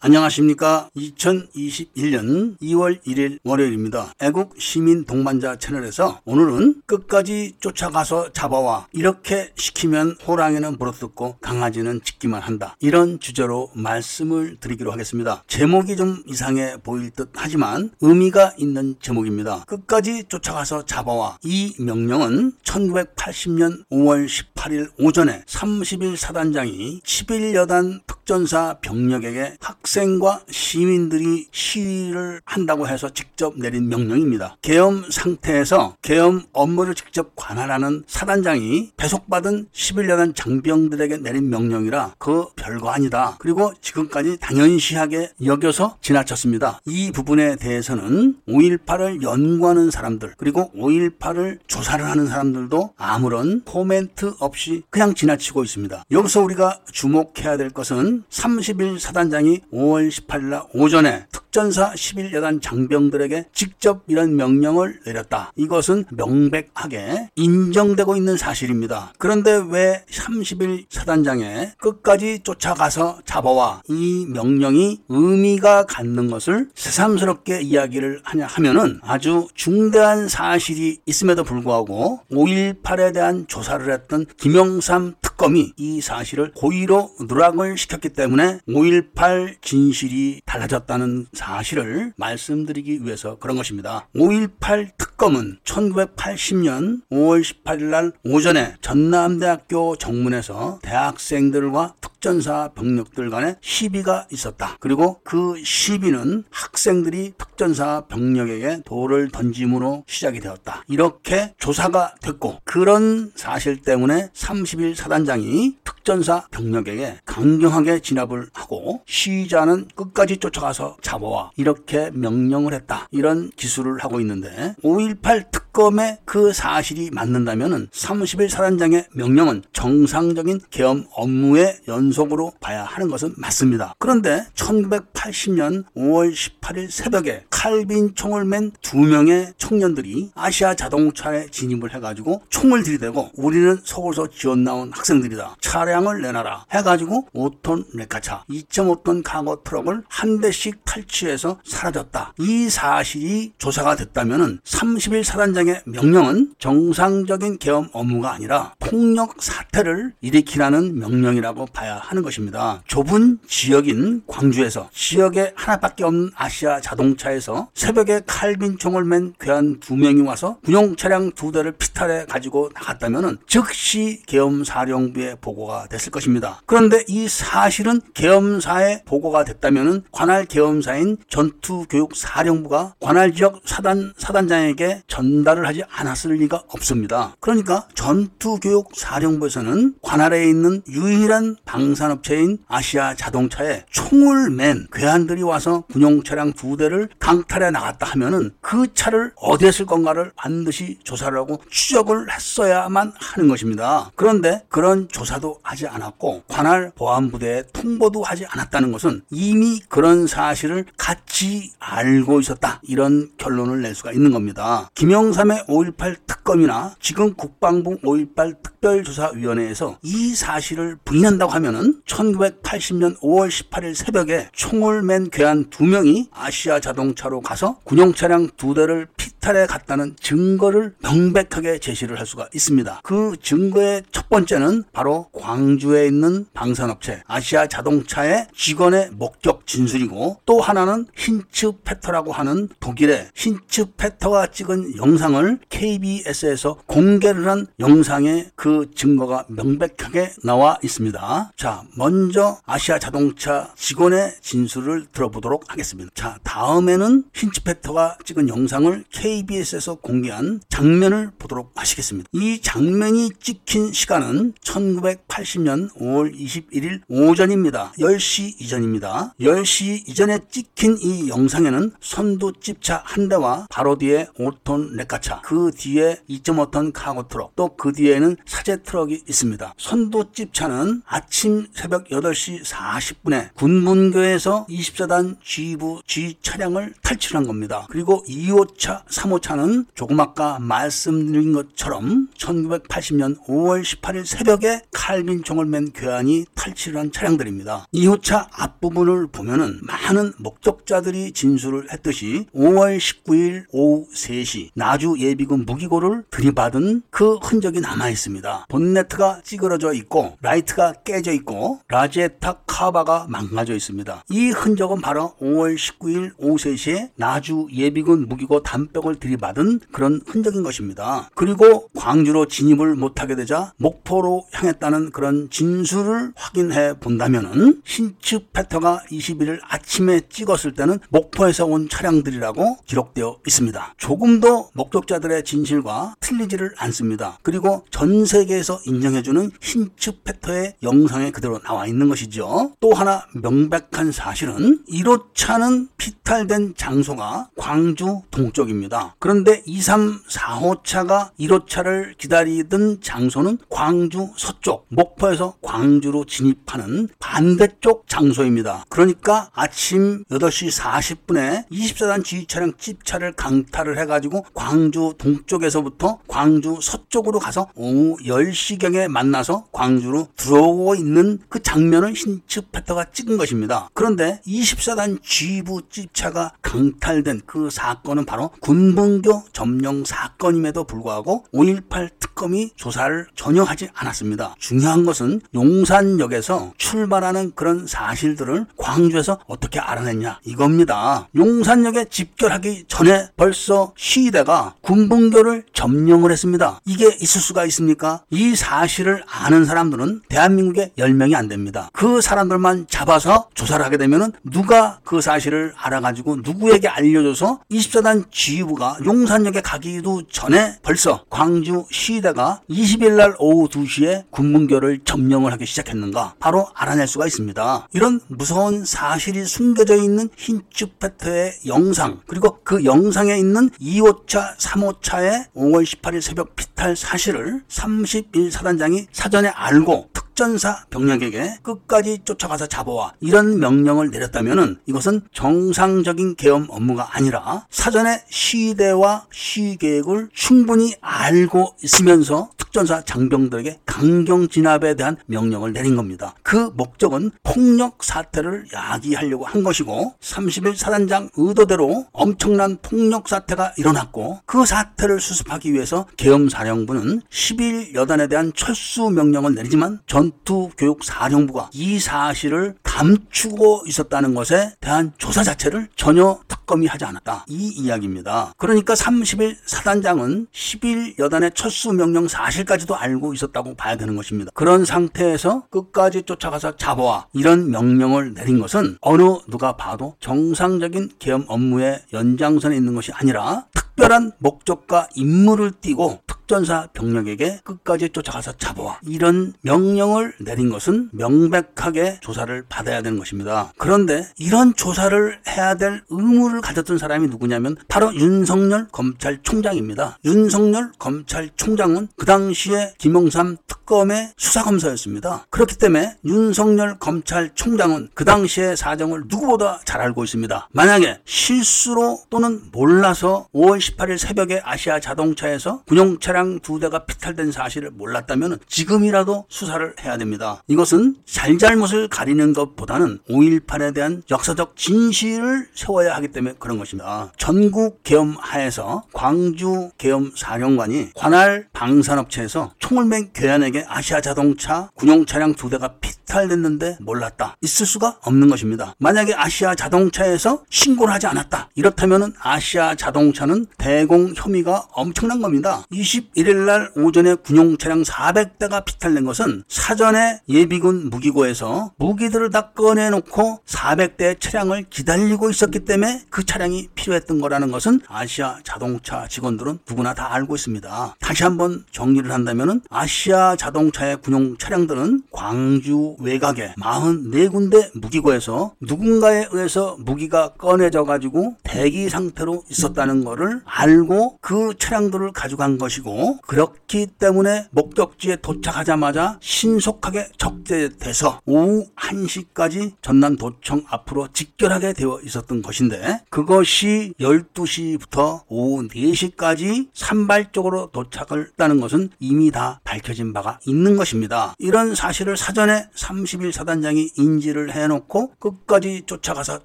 안녕하십니까. 2021년 2월 1일 월요일입니다. 애국 시민 동반자 채널에서 오늘은 끝까지 쫓아가서 잡아와 이렇게 시키면 호랑이는 물어뜯고 강아지는 짖기만 한다. 이런 주제로 말씀을 드리기로 하겠습니다. 제목이 좀 이상해 보일 듯 하지만 의미가 있는 제목입니다. 끝까지 쫓아가서 잡아와 이 명령은 1980년 5월 18일 오전에 30일 사단장이 11여단 특전사 병력에게 학생과 시민들이 시위를 한다고 해서 직접 내린 명령입니다. 계엄 상태에서 계엄 업무를 직접 관할하는 사단장이 배속받은 11여단 장병들에게 내린 명령이라 그 별거 아니다. 그리고 지금까지 당연시하게 여겨서 지나쳤습니다. 이 부분에 대해서는 5.18을 연구하는 사람들 그리고 5.18을 조사를 하는 사람들도 아무런 코멘트 없이 그냥 지나치고 있습니다. 여기서 우리가 주목해야 될 것은 30일 사단장이 5월 18일 날 오전에 특전사 11여단 장병들에게 직접 이런 명령을 내렸다. 이것은 명백하게 인정되고 있는 사실입니다. 그런데 왜 30일 사단장에 끝까지 쫓아가서 잡아와 이 명령이 의미가 갖는 것을 새삼스럽게 이야기를 하냐 하면은 아주 중대한 사실이 있음에도 불구하고 5.18에 대한 조사를 했던 김영삼 특검이 이 사실을 고의로 누락을 시켰기 때문에 5.18 진실이 달라졌다는 사실을 말씀드리기 위해서 그런 것입니다. 5.18 특검은 1980년 5월 18일 날 오전에 전남대학교 정문에서 대학생들과 특 전사 병력들 간의 시비가 있었다. 그리고 그 시비는 학생들이 특전사 병력에게 돌을 던짐으로 시작이 되었다. 이렇게 조사가 됐고 그런 사실 때문에 30일 사단장이 특전사 병력에게 강경하게 진압을 하고 시위자는 끝까지 쫓아가서 잡아와 이렇게 명령을 했다. 이런 기술을 하고 있는데 5.18 특검의 그 사실이 맞는다면 30일 사단장의 명령은 정상적인 계엄 업무의 연 속으로 봐야 하는 것은 맞습니다. 그런데 1980년 5월 18일 새벽에 칼빈 총을 맨 두 명의 청년들이 아시아 자동차에 진입을 해가지고 총을 들이대고 우리는 서울서 지원 나온 학생들이다. 차량을 내놔라. 해가지고 5톤 레카차, 2.5톤 카고 트럭을 한 대씩 탈취해서 사라졌다. 이 사실이 조사가 됐다면 30일 사단장의 명령은 정상적인 계엄 업무가 아니라 폭력 사태를 일으키라는 명령이라고 봐야 하는 것입니다. 좁은 지역인 광주에서 지역에 하나밖에 없는 아시아 자동차에서 새벽에 칼빈총을 맨 괴한 두 명이 와서 군용 차량 두 대를 피탈해 가지고 나갔다면 즉시 계엄사령부에 보고가 됐을 것입니다. 그런데 이 사실은 계엄사에 보고가 됐다면 관할 계엄사인 전투교육사령부가 관할 지역 사단 사단장에게 전달을 하지 않았을 리가 없습니다. 그러니까 전투교육사령부에서는 관할에 있는 유일한 방 산업체인 아시아 자동차에 총을 맨 괴한들이 와서 군용 차량 두 대를 강탈해 나갔다 하면은 그 차를 어디에 쓸 건가를 반드시 조사를 하고 추적을 했어야만 하는 것입니다. 그런데 그런 조사도 하지 않았고 관할 보안부대에 통보도 하지 않았다는 것은 이미 그런 사실을 같이 알고 있었다. 이런 결론을 낼 수가 있는 겁니다. 김영삼의 5.18 특검이나 지금 국방부 5.18 특별조사위원회에서 이 사실을 부인한다고 하면 은 1980년 5월 18일 새벽에 총을 맨 괴한 두 명이 아시아 자동차로 가서 군용 차량 두 대를 피탈해 갔다는 증거를 명백하게 제시를 할 수가 있습니다. 그 증거의 첫 번째는 바로 광주에 있는 방산업체 아시아 자동차의 직원의 목격 진술이고 또 하나는 힌츠 페터라고 하는 독일의 힌츠 페터가 찍은 영상을 KBS에서 공개를 한 영상의 그 증거가 명백하게 나와 있습니다. 자, 먼저 아시아 자동차 직원의 진술을 들어보도록 하겠습니다. 자, 다음에는 힌츠 페터가 찍은 영상을 KBS에서 공개한 장면을 보도록 하시겠습니다. 이 장면이 찍힌 시간은 1980년 5월 21일 오전입니다. 10시 이전입니다. 10시 이전에 찍힌 이 영상에는 선두 지프차 한 대와 바로 뒤에 5톤 레카차, 그 뒤에 2.5톤 카고 트럭, 또 그 뒤에는 사제 트럭이 있습니다. 선두 지프차는 아침 새벽 8시 40분에 군분교에서 20사단 지휘부 지프 차량을 탈출한 겁니다. 그리고 2호차, 3호차는 조금 아까 말씀드린 것처럼 1980년 5월 18일 새벽에 칼빈총을 맨 괴한이 탈취를 한 차량들입니다. 2호차 앞부분을 보면은 많은 목격자들이 진술을 했듯이 5월 19일 오후 3시 나주 예비군 무기고를 들이받은 그 흔적이 남아 있습니다. 본네트가 찌그러져 있고 라이트가 깨져 있고 라제타 카바가 망가져 있습니다. 이 흔적은 바로 5월 19일 오후 3시에 나주 예비군 무기고 단벽을 들이받은 그런 흔적인 것입니다. 그리고 광주로 진입을 못하게 되자 목포로 향했다는 그런 진술을 확인해 본다면은 신츠 패터가 21일 아침에 찍었을 때는 목포에서 온 차량들이라고 기록되어 있습니다. 조금 더 목격자들의 진실과 틀리지를 않습니다. 그리고 전 세계에서 인정해주는 신츠 패터의 영상에 그대로 나와 있는 것이죠. 또 하나 명백한 사실은 1호차는 피탈된 장소가 광주 동쪽입니다. 그런데 2, 3, 4호차가 1호차를 기다리던 장소는 광주 서쪽, 목포에서 광주로 진입하는 반대쪽 장소입니다. 그러니까 아침 8시 40분에 24단 지휘차량 찝차를 강탈을 해가지고 광주 동쪽에서부터 광주 서쪽으로 가서 오후 10시경에 만나서 광주로 들어오고 있는 그 장면을 신츠 패터가 찍은 것입니다. 그런데 24단 지휘부 찝차가 강탈된 그 사건은 바로 군분교 점령 사건임에도 불구하고 5.18 특검이 조사를 전혀 하지 않았습니다. 중요한 것은 용산역에서 출발하는 그런 사실들을 광주에서 어떻게 알아냈냐 이겁니다. 용산역에 집결하기 전에 벌써 시위대가 군분교를 점령을 했습니다. 이게 있을 수가 있습니까? 이 사실을 아는 사람들은 대한민국에 10명이 안 됩니다. 그 사람들만 잡아서 조사를 하게 되면 누가 그 사실을 알아가지고 누구에게 알려줘서 24단 지휘부가 용산역에 가기도 전에 벌써 광주 시위대가 20일 날 오후 2시에 군문교를 점령을 하기 시작했는가 바로 알아낼 수가 있습니다. 이런 무서운 사실이 숨겨져 있는 흰쭈페트의 영상 그리고 그 영상에 있는 2호차 3호차의 5월 18일 새벽 피탈 사실을 31 사단장이 사전에 알고 특전사 병력에게 끝까지 쫓아가서 잡아와 이런 명령을 내렸다면 이것은 정상적인 계엄 업무가 아니라 사전에 시대와 시계획을 충분히 알고 있으면서 특전사 장병들에게 강경 진압에 대한 명령을 내린 겁니다. 그 목적은 폭력 사태를 야기하려고 한 것이고 30일 사단장 의도대로 엄청난 폭력 사태가 일어났고 그 사태를 수습하기 위해서 계엄사령부는 10일 여단에 대한 철수 명령을 내리지만 전투교육사령부가 이 사실을 감추고 있었다는 것에 대한 조사 자체를 전혀 특검이 하지 않았다. 이 이야기입니다. 그러니까 30일 사단장은 10일 여단의 철수 명령 사실까지도 알고 있었다고 봐야 되는 것입니다. 그런 상태에서 끝까지 쫓아가서 잡아와 이런 명령을 내린 것은 어느 누가 봐도 정상적인 계엄 업무의 연장선에 있는 것이 아니라 특별한 목적과 임무를 띠고 특 전사 병력에게 끝까지 쫓아가서 잡아와 이런 명령을 내린 것은 명백하게 조사를 받아야 되는 것입니다. 그런데 이런 조사를 해야 될 의무를 가졌던 사람이 누구냐면 바로 윤석열 검찰총장입니다. 윤석열 검찰총장은 그 당시에 김영삼 특검의 수사검사였습니다. 그렇기 때문에 윤석열 검찰총장은 그 당시의 사정을 누구보다 잘 알고 있습니다. 만약에 실수로 또는 몰라서 5월 18일 새벽에 아시아 자동차에서 군용 차량 차량 두 대가 피탈된 사실을 몰랐다면 지금이라도 수사를 해야 됩니다. 이것은 잘잘못을 가리는 것보다는 5.18에 대한 역사적 진실을 세워야 하기 때문에 그런 것입니다. 전국 계엄 하에서 광주 계엄 사령관이 관할 방산업체에서 총을 맨 괴한에게 아시아 자동차 군용 차량 두 대가 피 탈됐는데 몰랐다. 있을 수가 없는 것입니다. 만약에 아시아 자동차에서 신고를 하지 않았다. 이렇다면 아시아 자동차는 대공 혐의가 엄청난 겁니다. 21일 날 오전에 군용 차량 400대가 피탈된 것은 사전에 예비군 무기고에서 무기들을 다 꺼내놓고 400대 차량을 기다리고 있었기 때문에 그 차량이 필요했던 거라는 것은 아시아 자동차 직원들은 누구나 다 알고 있습니다. 다시 한번 정리를 한다면 아시아 자동차의 군용 차량들은 광주 외곽에 44군데 무기고에서 누군가에 의해서 무기가 꺼내져 가지고 대기 상태로 있었다는 것을 알고 그 차량들을 가져간 것이고 그렇기 때문에 목적지에 도착하자마자 신속하게 적재돼서 오후 1시까지 전남 도청 앞으로 직결하게 되어 있었던 것인데 그것이 12시부터 오후 4시까지 산발적으로 도착을 했다는 것은 이미 다 밝혀진 바가 있는 것입니다. 이런 사실을 사전에 30일 사단장이 인지를 해놓고 끝까지 쫓아가서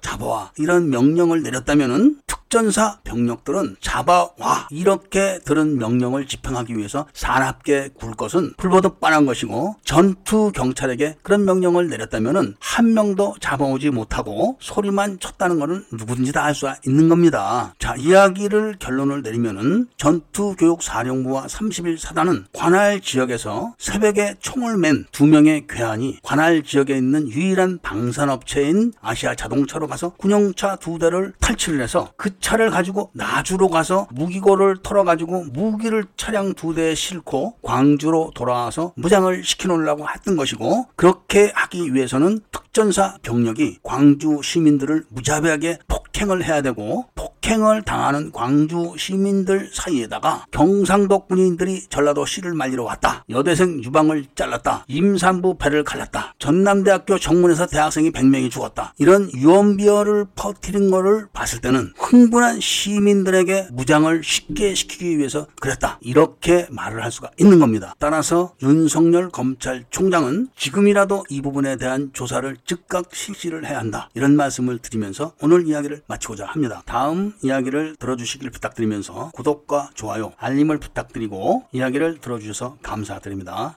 잡아와 이런 명령을 내렸다면은 특전사 병력들은 잡아와 이렇게 들은 명령을 집행하기 위해서 사납게 굴 것은 불보듯 뻔한 것이고 전투 경찰에게 그런 명령을 내렸다면은 한 명도 잡아오지 못하고 소리만 쳤다는 것은 누구든지 다 알 수 있는 겁니다. 자 이야기를 결론을 내리면은 전투 교육 사령부와 31 사단은 관할 지역에서 새벽에 총을 맨 두 명의 괴한이 관할 지역에 있는 유일한 방산업체인 아시아 자동차로 가서 군용차 두 대를 탈취를 해서 그 차를 가지고 나주로 가서 무기고를 털어가지고 무기를 차량 두 대에 싣고 광주로 돌아와서 무장을 시켜놓으려고 했던 것이고 그렇게 하기 위해서는 특전사 병력이 광주 시민들을 무자비하게 폭행을 해야 되고 폭 행을 당하는 광주 시민들 사이에다가 경상도 군인들이 전라도 시를 말리러 왔다. 여대생 유방을 잘랐다. 임산부 배를 갈랐다. 전남대학교 정문에서 대학생이 100명이 죽었다. 이런 유언비어를 퍼뜨린 거를 봤을 때는 흥분한 시민들에게 무장을 쉽게 시키기 위해서 그랬다. 이렇게 말을 할 수가 있는 겁니다. 따라서 윤석열 검찰총장은 지금이라도 이 부분에 대한 조사를 즉각 실시를 해야 한다. 이런 말씀을 드리면서 오늘 이야기를 마치고자 합니다. 다음 이야기를 들어주시길 부탁드리면서 구독과 좋아요, 알림을 부탁드리고 이야기를 들어주셔서 감사드립니다.